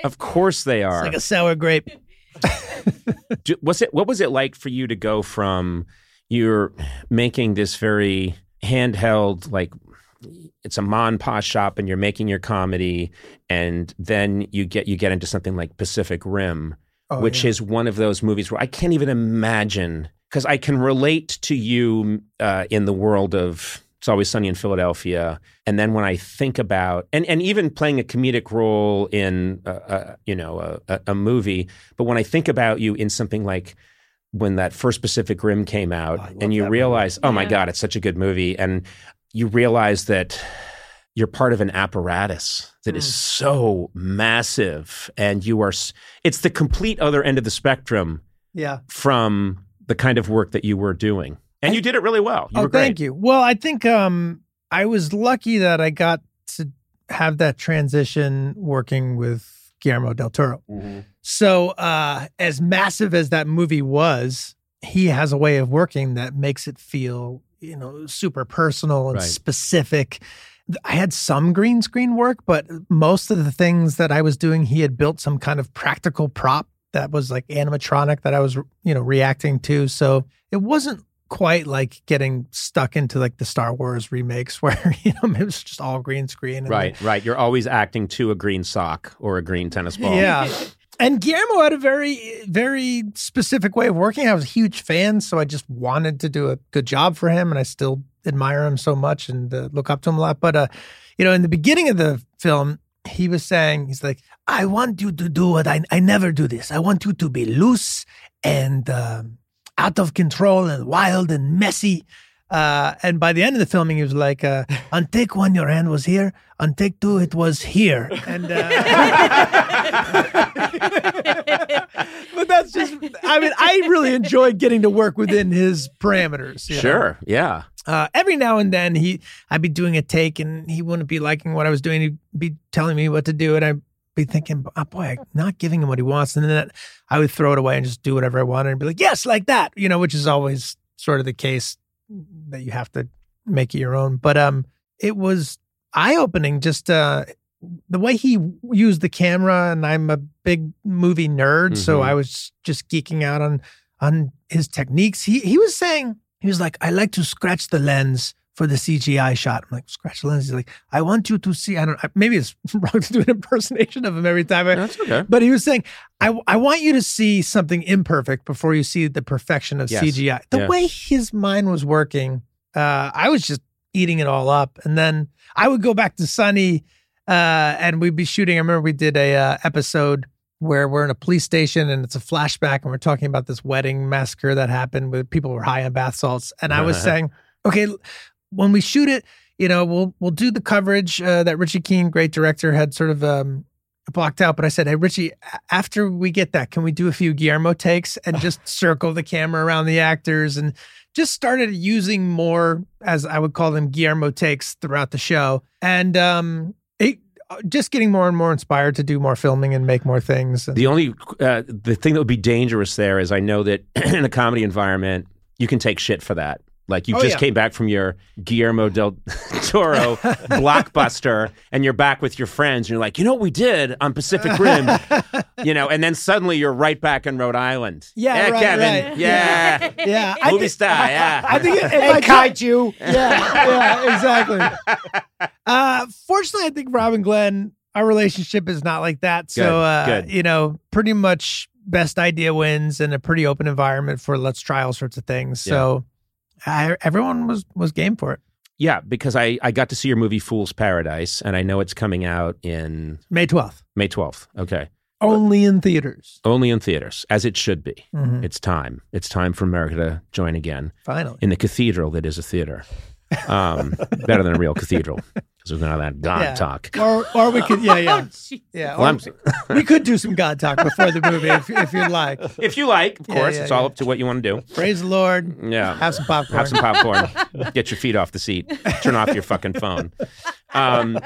Of course they it's are. like a sour grape. Do- was it what was it like for you to go from you're making this very handheld like it's a mon pa shop and you're making your comedy and then you get you get into something like Pacific Rim Oh, which yeah. is one of those movies where I can't even imagine because I can relate to you uh, in the world of It's Always Sunny in Philadelphia. And then when I think about and and even playing a comedic role in a, a, you know a, a, a movie, but when I think about you in something like when that first Pacific Rim came out, Oh, and you that realize, oh my Yeah. god, it's such a good movie, and you realize that you're part of an apparatus that is Mm. so massive, and you are it's the complete other end of the spectrum Yeah. from the kind of work that you were doing, and you did it really well. You oh, were great. thank you. Well, I think um, I was lucky that I got to have that transition working with Guillermo del Toro. So, uh, as massive as that movie was, he has a way of working that makes it feel, you know, super personal and Right. specific. I had some green screen work, but most of the things that I was doing, he had built some kind of practical prop that was like animatronic that I was, you know, reacting to. So it wasn't quite like getting stuck into like the Star Wars remakes where, you know, it was just all green screen. and Right, right. You're always acting to a green sock or a green tennis ball. yeah. And Guillermo had a very, very specific way of working. I was a huge fan, so I just wanted to do a good job for him, and I still admire him so much and uh, look up to him a lot. But, uh, you know, in the beginning of the film, he was saying, he's like, I want you to do what I, I never do this. I want you to be loose and um, out of control and wild and messy. Uh, and by the end of the filming, he was like, uh, on take one, your hand was here. On take two, it was here. And, uh, but that's just, I mean, I really enjoyed getting to work within his parameters. you know? Sure. Yeah. Uh, every now and then he, I'd be doing a take and he wouldn't be liking what I was doing. He'd be telling me what to do. And I'd be thinking, oh boy, I'm not giving him what he wants. And then I would throw it away and just do whatever I wanted and be like, yes, like that, you know, which is always sort of the case that you have to make it your own. But, um, it was eye opening just, uh, the way he used the camera and I'm a big movie nerd. So Mhm. I was just geeking out on, on his techniques. He, he was saying, he was like, I like to scratch the lens for the CGI shot. I'm like, scratch the lens. He's like, I want you to see. I don't. Maybe it's wrong to do an impersonation of him every time. I, That's okay. but he was saying, I, I want you to see something imperfect before you see the perfection of Yes. CGI. The Yeah. way his mind was working, uh, I was just eating it all up. And then I would go back to Sunny, uh, and we'd be shooting. I remember we did a uh, episode where we're in a police station and it's a flashback, and we're talking about this wedding massacre that happened where people were high on bath salts. And I was saying, okay, when we shoot it, you know, we'll we'll do the coverage uh, that Richie Keen, great director, had sort of um, blocked out. But I said, hey, Richie, after we get that, can we do a few Guillermo takes and just circle the camera around the actors and just started using more, as I would call them, Guillermo takes throughout the show. And um, it, just getting more and more inspired to do more filming and make more things. And, The only uh, the thing that would be dangerous there is I know that in a comedy environment you can take shit for that. Like you Oh, just yeah. came back from your Guillermo del Toro blockbuster, and you're back with your friends, and you're like, you know what we did on Pacific Rim, you know, and then suddenly you're right back in Rhode Island. Yeah, right, Kevin. right. Yeah, yeah, I movie think- star. Yeah, I think if Hey, I kaiju. yeah, yeah, exactly. Uh, fortunately, I think Rob and Glenn, our relationship is not like that. Good, So, uh, good. you know, pretty much best idea wins and a pretty open environment for let's try all sorts of things. So, I, everyone was was game for it. yeah, because I I got to see your movie Fool's Paradise, and I know it's coming out in May twelfth, May 12th. Okay, only in theaters. only in theaters, as it should be. Mhm. It's time. It's time for America to join again. Finally, in the cathedral that is a theater. Um, better than a real cathedral because there's none of that God Yeah. talk. or or we could, yeah, yeah, Oh, yeah. Well, or we could do some God talk before the movie if, if you'd like. if you like, of Yeah, course, yeah, it's all up to what you want to do. Praise the Lord. Yeah. Have some popcorn. Have some popcorn. Get your feet off the seat. Turn off your fucking phone. Um,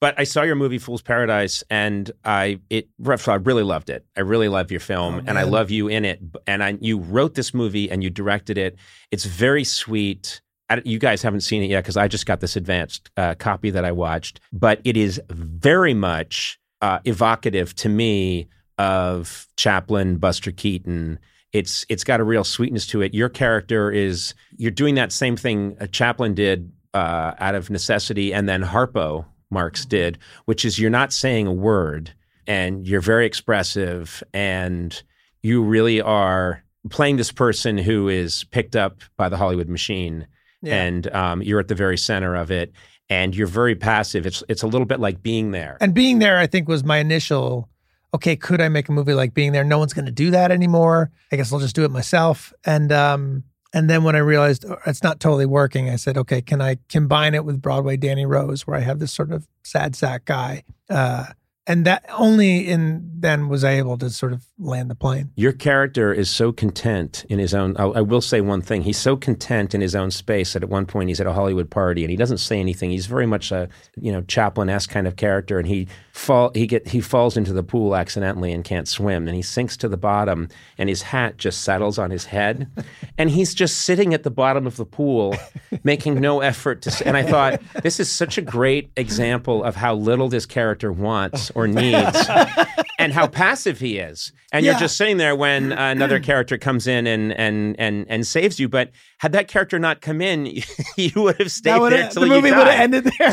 but I saw your movie Fool's Paradise, and I it I really loved it. I really love your film, Oh, and I love you in it. And I, you wrote this movie and you directed it. It's very sweet. I, you guys haven't seen it yet because I just got this advanced uh, copy that I watched, but it is very much uh, evocative to me of Chaplin, Buster Keaton. It's it's got a real sweetness to it. Your character is you're doing that same thing uh, Chaplin did uh, out of necessity, and then Harpo Marx did, which is you're not saying a word, and you're very expressive, and you really are playing this person who is picked up by the Hollywood machine, Yeah. and um, you're at the very center of it, and you're very passive. It's it's a little bit like being there. And being there, I think, was my initial. Okay, could I make a movie like being there? No one's going to do that anymore. I guess I'll just do it myself. And um, and then when I realized oh, it's not totally working, I said, okay, can I combine it with Broadway Danny Rose, where I have this sort of sad sack guy, uh, and that only in then was I able to sort of land the plane. Your character is so content in his own. I, I will say one thing: he's so content in his own space that at one point he's at a Hollywood party and he doesn't say anything. He's very much a you know Chaplin esque kind of character, and he fall he get he falls into the pool accidentally and can't swim, and he sinks to the bottom, and his hat just settles on his head, and he's just sitting at the bottom of the pool, making no effort to. And I thought this is such a great example of how little this character wants or needs and how passive he is. And Yeah. you're just sitting there when another character comes in and and and and saves you. But had that character not come in, you would have stayed there till the movie would have ended there,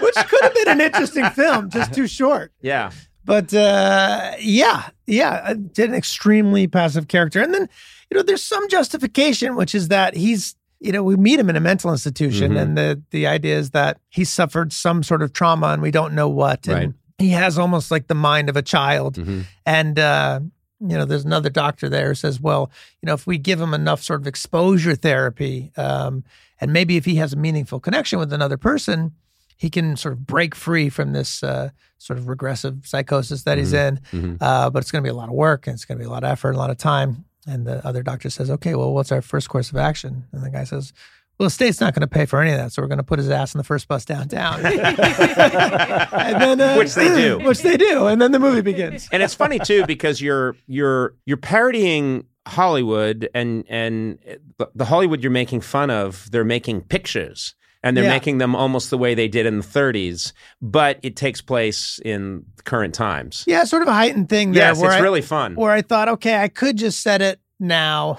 which could have been an interesting film, just too short. Yeah, But uh, yeah, yeah, did an extremely passive character, and then you know, there's some justification, which is that he's you know we meet him in a mental institution, Mhm. and the the idea is that he suffered some sort of trauma, and we don't know what, and Right. he has almost like the mind of a child, Mhm. and. uh you know, there's another doctor there who says, well, you know, if we give him enough sort of exposure therapy, um, and maybe if he has a meaningful connection with another person, he can sort of break free from this uh, sort of regressive psychosis that he's in. Mhm. Uh, but it's going to be a lot of work and it's going to be a lot of effort, and a lot of time. And the other doctor says, okay, well, what's our first course of action? And the guy says, well, the state's not going to pay for any of that, so we're going to put his ass in the first bus downtown. and then, uh, Which they do. Which they do. And then the movie begins. and it's funny too because you're you're you're parodying Hollywood and and the, the Hollywood you're making fun of. They're making pictures. And they're Yeah. making them almost the way they did in the 30s, but it takes place in current times. Yeah, sort of a heightened thing there. Yes, it's I- really fun. where I thought, okay, I could just set it now,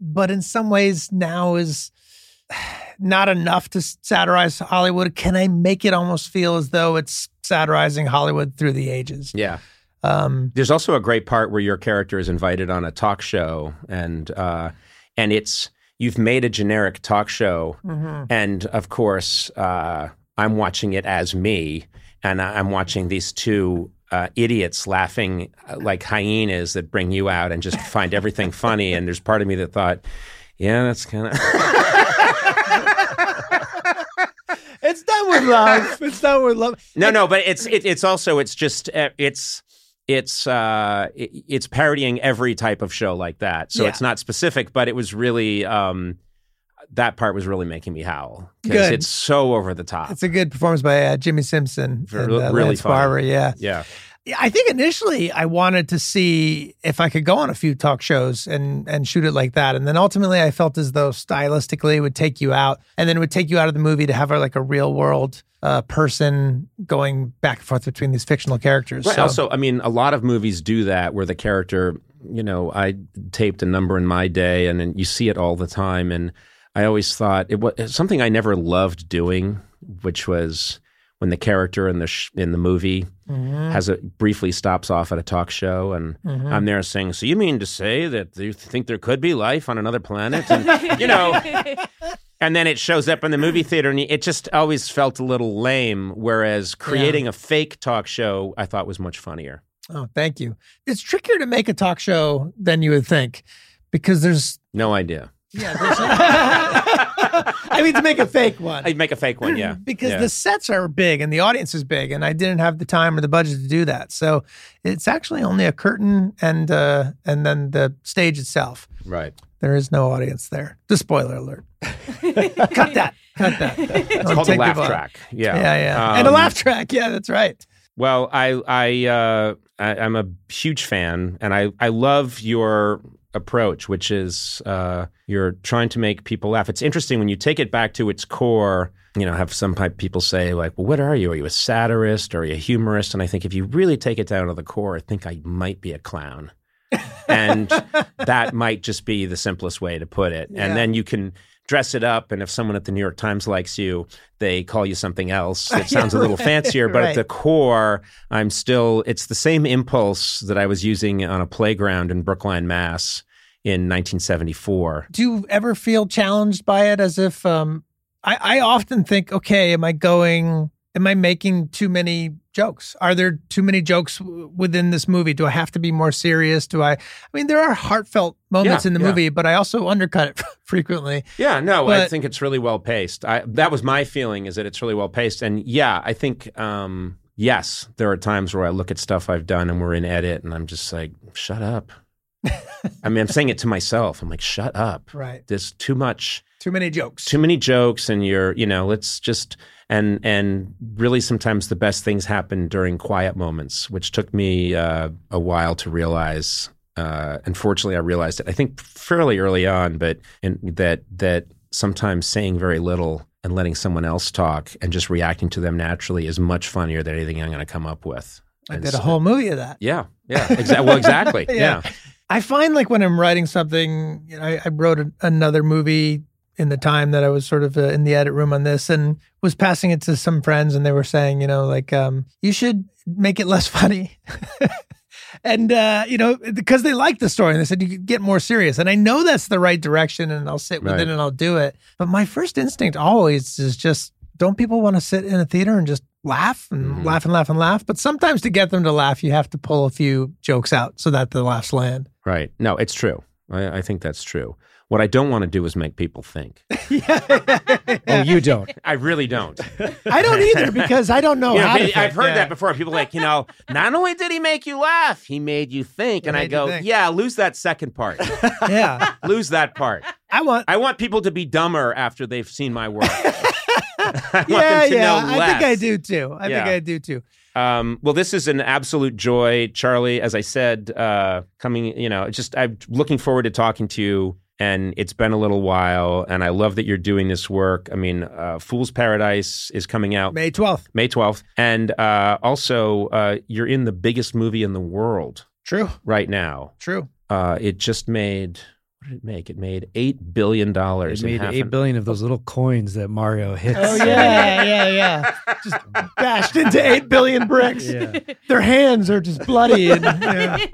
but in some ways, now is not enough to satirize Hollywood. Can I make it almost feel as though it's satirizing Hollywood through the ages? Yeah. Um, There's also a great part where your character is invited on a talk show, and uh, and it's you've made a generic talk show, and of course uh, I'm watching it as me, and I- I'm watching these two. Uh, idiots laughing uh, like hyenas that bring you out and just find everything funny. And there's part of me that thought, yeah, that's kind of. it's done with love. It's done with love. No, no, but it's it, it's also it's just uh, it's it's uh it, it's parodying every type of show like that. So Yeah. it's not specific, but it was really um that part was really making me howl because it's so over the top. It's a good performance by uh, Jimmi Simpson and uh, really Lance funny. Barber. Yeah. yeah, Yeah, I think initially I wanted to see if I could go on a few talk shows and and shoot it like that, and then ultimately I felt as though stylistically it would take you out, and then it would take you out of the movie to have a, like a real world uh, person going back and forth between these fictional characters. Right. So- Also, I mean, a lot of movies do that where the character, you know, I taped a number in my day, and then you see it all the time. And I always thought it was something I never loved doing, which was when the character in the sh- in the movie Mm-hmm. has a briefly stops off at a talk show, and I'm there saying, "So you mean to say that you think there could be life on another planet?" And you know. And then it shows up in the movie theater, and it just always felt a little lame. Whereas creating a fake talk show, I thought was much funnier. oh, thank you. It's trickier to make a talk show than you would think because there's No idea. yeah. I mean, to make a fake one. I'd make a fake one, yeah. because Yeah. the sets are big and the audience is big and I didn't have the time or the budget to do that. So it's actually only a curtain and uh and then the stage itself. right. There is no audience there. The spoiler alert. Cut that. Cut that. It's called a laugh track. Yeah, Yeah, yeah. and a Um, laugh track. Yeah, that's right. Well, I, I, uh, I, I'm a huge fan, and I, I love your approach, which is uh, you're trying to make people laugh. It's interesting when you take it back to its core. You know, have some people say like, "Well, what are you? Are you a satirist or are you a humorist?" And I think if you really take it down to the core, I think I might be a clown. And that might just be the simplest way to put it. Yeah. And then you can dress it up, and if someone at the New York Times likes you, they call you something else. It sounds a little right, fancier, but right. at the core, I'm still. It's the same impulse that I was using on a playground in Brookline, Mass. in 1974. Do you ever feel challenged by it as if um I, I often think, okay, am I going am I making too many jokes? Are there too many jokes w- within this movie? Do I have to be more serious? Do I I mean there are heartfelt moments Yeah, in the yeah. movie, but I also undercut it frequently. Yeah, no, I think it's really well paced. I, that was my feeling is that it's really well paced, and yeah, I think um, yes, there are times where I look at stuff I've done and we're in edit, and I'm just like, shut up. I mean, I'm saying it to myself. I'm like, shut up. Right. There's too much, Too many jokes. too many jokes, and you're, you know, let's just and and really sometimes the best things happen during quiet moments, which took me uh, a while to realize. Uh, unfortunately, I realized it. I think fairly early on, but in, that that sometimes saying very little and letting someone else talk and just reacting to them naturally is much funnier than anything I'm going to come up with. I And did a whole movie of that. Yeah, yeah, exa- well, exactly. Yeah. yeah. I find like when I'm writing something, you know, I, I wrote a, another movie in the time that I was sort of uh, in the edit room on this and was passing it to some friends and they were saying, you know, like, um, you should make it less funny. and, uh, you know, because they liked the story and they said, you could get more serious. And I know that's the right direction and I'll sit with Right. it and I'll do it. But my first instinct always is just, don't people want to sit in a theater and just laugh and Mhm. laugh and laugh and laugh? But sometimes to get them to laugh, you have to pull a few jokes out so that the laughs land. Right. No, it's true. I, I think that's true. What I don't want to do is make people think. Oh, you don't. I really don't. I don't either because I don't know You know, how to I've think. heard Yeah. that before. People like, you know, not only did he make you laugh, he made you think. He and I go, yeah, lose that second part. Yeah, lose that part. I want. I want people to be dumber after they've seen my work. I want yeah, them to yeah. know I think I do too. I Yeah. think I do too. Um, well, this is an absolute joy, Charlie. As I said, uh, coming, you know, just I'm looking forward to talking to you. And it's been a little while, and I love that you're doing this work. I mean, uh, Fool's Paradise is coming out May twelfth. May 12th, and uh, also uh, you're in the biggest movie in the world True. right now. True. Uh, it just made what did it make? It made eight billion It dollars. made in eight an- billion of those little coins that Mario hits. Oh yeah, yeah, yeah. Just bashed into eight billion bricks. Yeah. Their hands are just bloody. And, yeah.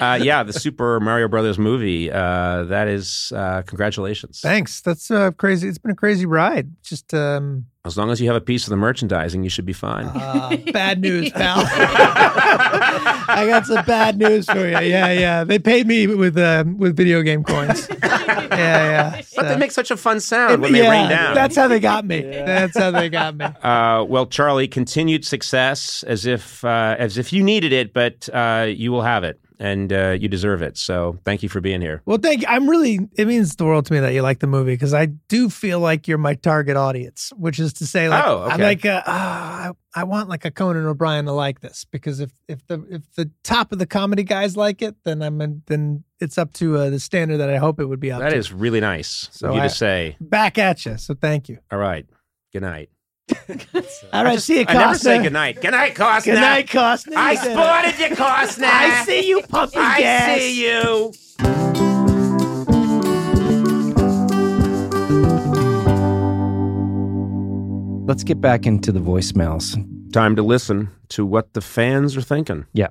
uh, yeah, the Super Mario Brothers movie. Uh, that is uh, congratulations. Thanks. That's uh, crazy. It's been a crazy ride. Just um, As long as you have a piece of the merchandising, you should be fine. uh, bad news, pal. I got some bad news for you. Yeah, yeah. They paid me with uh, with video game coins. Yeah, yeah. but they make such a fun sound when they yeah, rain down. That's how they got me. That's how they got me. Uh, well, Charlie, continued success as if uh, as if you needed it, but uh, you will have it, and uh, you deserve it. So, thank you for being here. Well, thank you. I'm really, it means the world to me that you like the movie because I do feel like you're my target audience, which is to say, like, Oh, I'm like, uh, ah, I, I want like a Conan O'Brien to like this because if, if the, if the top of the comedy guys like it, then I'm, in, then it's up to uh, the standard that I hope it would be up That to. is really nice So of you I- to say. back at you. So thank you. All right. Good night. All right. see you, I never say good night. Good night, Costner. Good night, Costner. I You did it. spotted you, Costner. I see you pumping I gas. see you. Let's get back into the voicemails. Time to listen to what the fans are thinking. Yeah.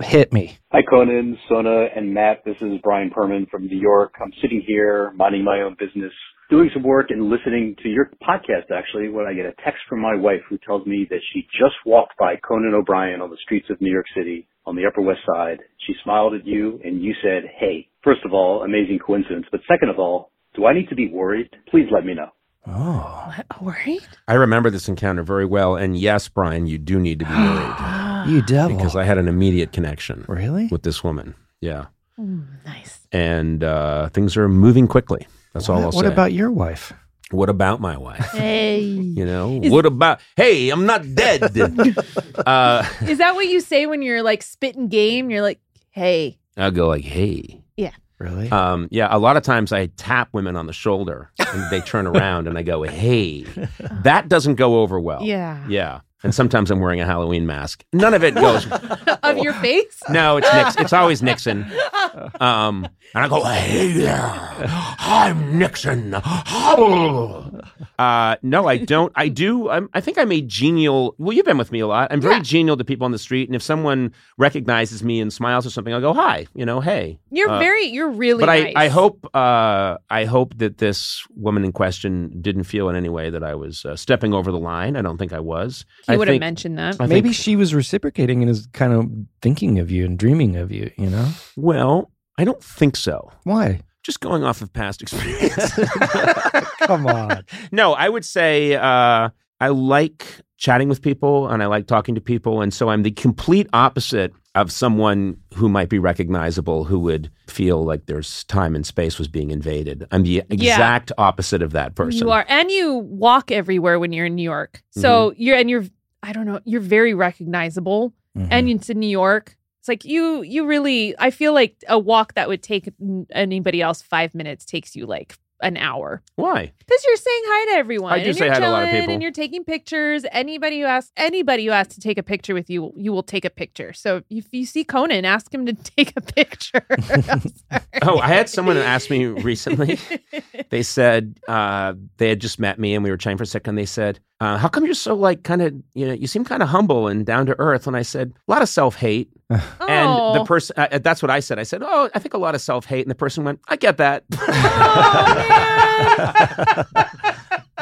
Hit me. Hi, Conan, Sona, and Matt. This is Brian Perman from New York. I'm sitting here minding my own business, doing some work and listening to your podcast, actually, when I get a text from my wife who tells me that she just walked by Conan O'Brien on the streets of New York City on the Upper West Side. She smiled at you and you said, hey, first of all, amazing coincidence. But second of all, do I need to be worried? Please let me know. Oh, What? Worried? I remember this encounter very well. And yes, Brian, you do need to be worried you devil. because I had an immediate connection really? with this woman. Yeah. Mm, nice. And uh, things are moving quickly. That's all I'll what say. about your wife? what about my wife? Hey. You know, Is- what about, hey, I'm not dead. uh, Is that what you say when you're like spitting game? You're like, hey. I'll go like, hey. Yeah. Really? Um, yeah, a lot of times I tap women on the shoulder and they turn around and I go, hey. That doesn't go over well. Yeah. Yeah. And sometimes I'm wearing a Halloween mask. None of it goes. of your face. No, it's Nix, it's always Nixon. Um, and I go, hey there, I'm Nixon. Uh, no, I don't. I do. I'm, I think I'm a genial. Well, you've been with me a lot. I'm very Yeah. genial to people on the street, and if someone recognizes me and smiles or something, I'll go, hi. You know, hey. You're Uh, very. You're really. but nice. I, I hope uh, I hope that this woman in question didn't feel in any way that I was uh, stepping over the line. I don't think I was. He I would have mentioned that. I Maybe think- she was reciprocating and is kind of thinking of you and dreaming of you, you know? well, I don't think so. Why? Just going off of past experience. Come on. no, I would say uh, I like chatting with people and I like talking to people. And so I'm the complete opposite of someone who might be recognizable who would feel like there's time and space was being invaded. I'm the exact opposite of that person. You are, and you walk everywhere when you're in New York. So Mm-hmm. you're, and you're. I don't know. You're very recognizable, Mhm. and it's in New York. It's like you. You really. I feel like a walk that would take anybody else five minutes takes you like an hour. Why? Because you're saying hi to everyone. I do and say you're hi to a lot of people. And you're taking pictures. Anybody who asks anybody who asks to take a picture with you, you will take a picture. So if you see Conan, ask him to take a picture. Oh, I had someone ask me recently. they said uh, they had just met me and we were chatting for a second. They said, uh, "How come you're so like kind of you know you seem kind of humble and down to earth?" And I said, "A lot of self hate." And the Oh. person uh, that's what I said. I said, "Oh, I think a lot of self hate." And the person went, "I get that."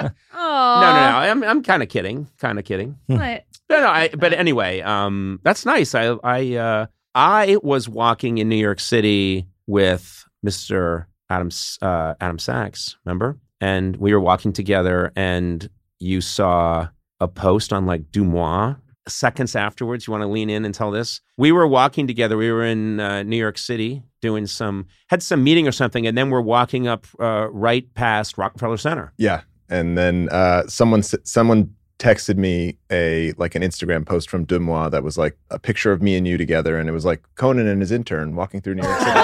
Oh, no, no, no. I'm I'm kind of kidding. Kind of kidding. What? No, no. I, but anyway, um, that's nice. I I uh, I was walking in New York City with Mr. Adam uh, Adam Sachs, remember? And we were walking together, and you saw a post on like Deuxmoi. Seconds afterwards, you want to lean in and tell this? We were walking together. We were in uh, New York City doing some had some meeting or something, and then we're walking up uh, right past Rockefeller Center. Yeah, and then uh, someone someone texted me a like an Instagram post from Deuxmoi that was like a picture of me and you together, and it was like Conan and his intern walking through New York City.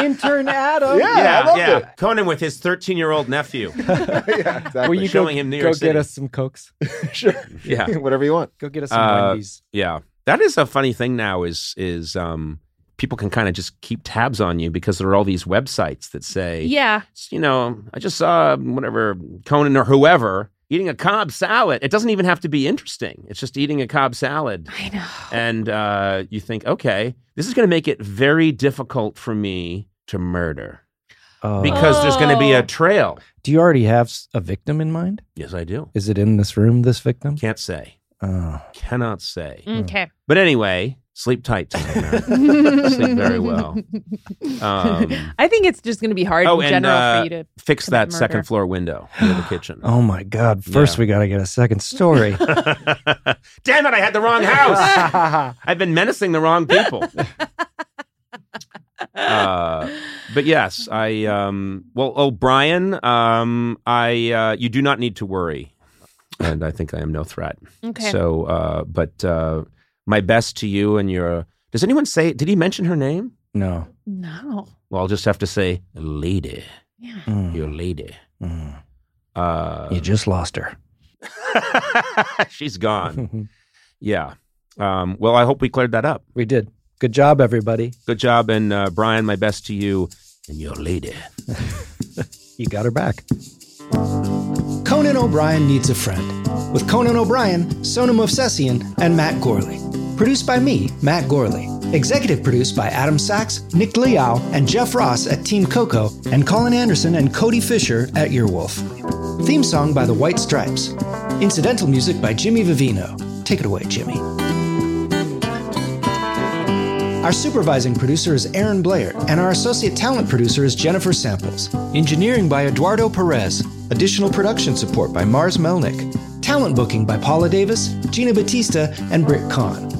Intern Adam. Yeah, I loved yeah. it. Conan with his 13 year old nephew. yeah, exactly. Will you Showing go, him New York go York get us some cokes? sure. Yeah. whatever you want. Go get us some Uh, Wendy's. Yeah, that is a funny thing now. Is is um, people can kind of just keep tabs on you because there are all these websites that say, Yeah. you know, I just saw whatever Conan or whoever eating a Cobb salad. It doesn't even have to be interesting. It's just eating a Cobb salad, I know. and uh, you think, okay, this is going to make it very difficult for me to murder Oh. because there's going to be Oh. a trail. Do you already have s- a victim in mind? Yes, I do. Is it in this room, this victim? Can't say. Oh. Cannot say. Okay. But anyway, sleep tight tonight. Mary. Sleep very well. Um, I think it's just going to be hard oh, in and general uh, for you to. fix commit that murder. second floor window near the kitchen. Oh my God. First, Yeah. we got to get a second story. Damn it! I had the wrong house. I've been menacing the wrong people. Uh, but yes, I um, well, oh Brian, um, I uh, you do not need to worry, and I think I am no threat. Okay. So, uh, but uh, my best to you and your. Does anyone say? Did he mention her name? no. no. Well, I'll just have to say, lady, Yeah. Mm, your lady. mm. Uh, You just lost her. she's gone. Yeah. Um, well, I hope we cleared that up. we did. Good job, everybody. Good job, and uh, Brian, my best to you and your lady. You got her back. Conan O'Brien Needs a Friend, with Conan O'Brien, Sona Movsesian, and Matt Gourley. Produced by me, Matt Gourley. Executive produced by Adam Sachs, Nick Liao, and Jeff Ross at Team Coco, and Colin Anderson and Cody Fisher at Earwolf. Theme song by The White Stripes. Incidental music by Jimmy Vivino. Take it away, Jimmy. Our supervising producer is Aaron Blair, and our associate talent producer is Jennifer Samples. Engineering by Eduardo Perez. Additional production support by Mars Melnick. Talent booking by Paula Davis, Gina Batista, and Britt Kahn.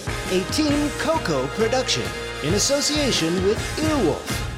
a Team Coco production in association with Earwolf.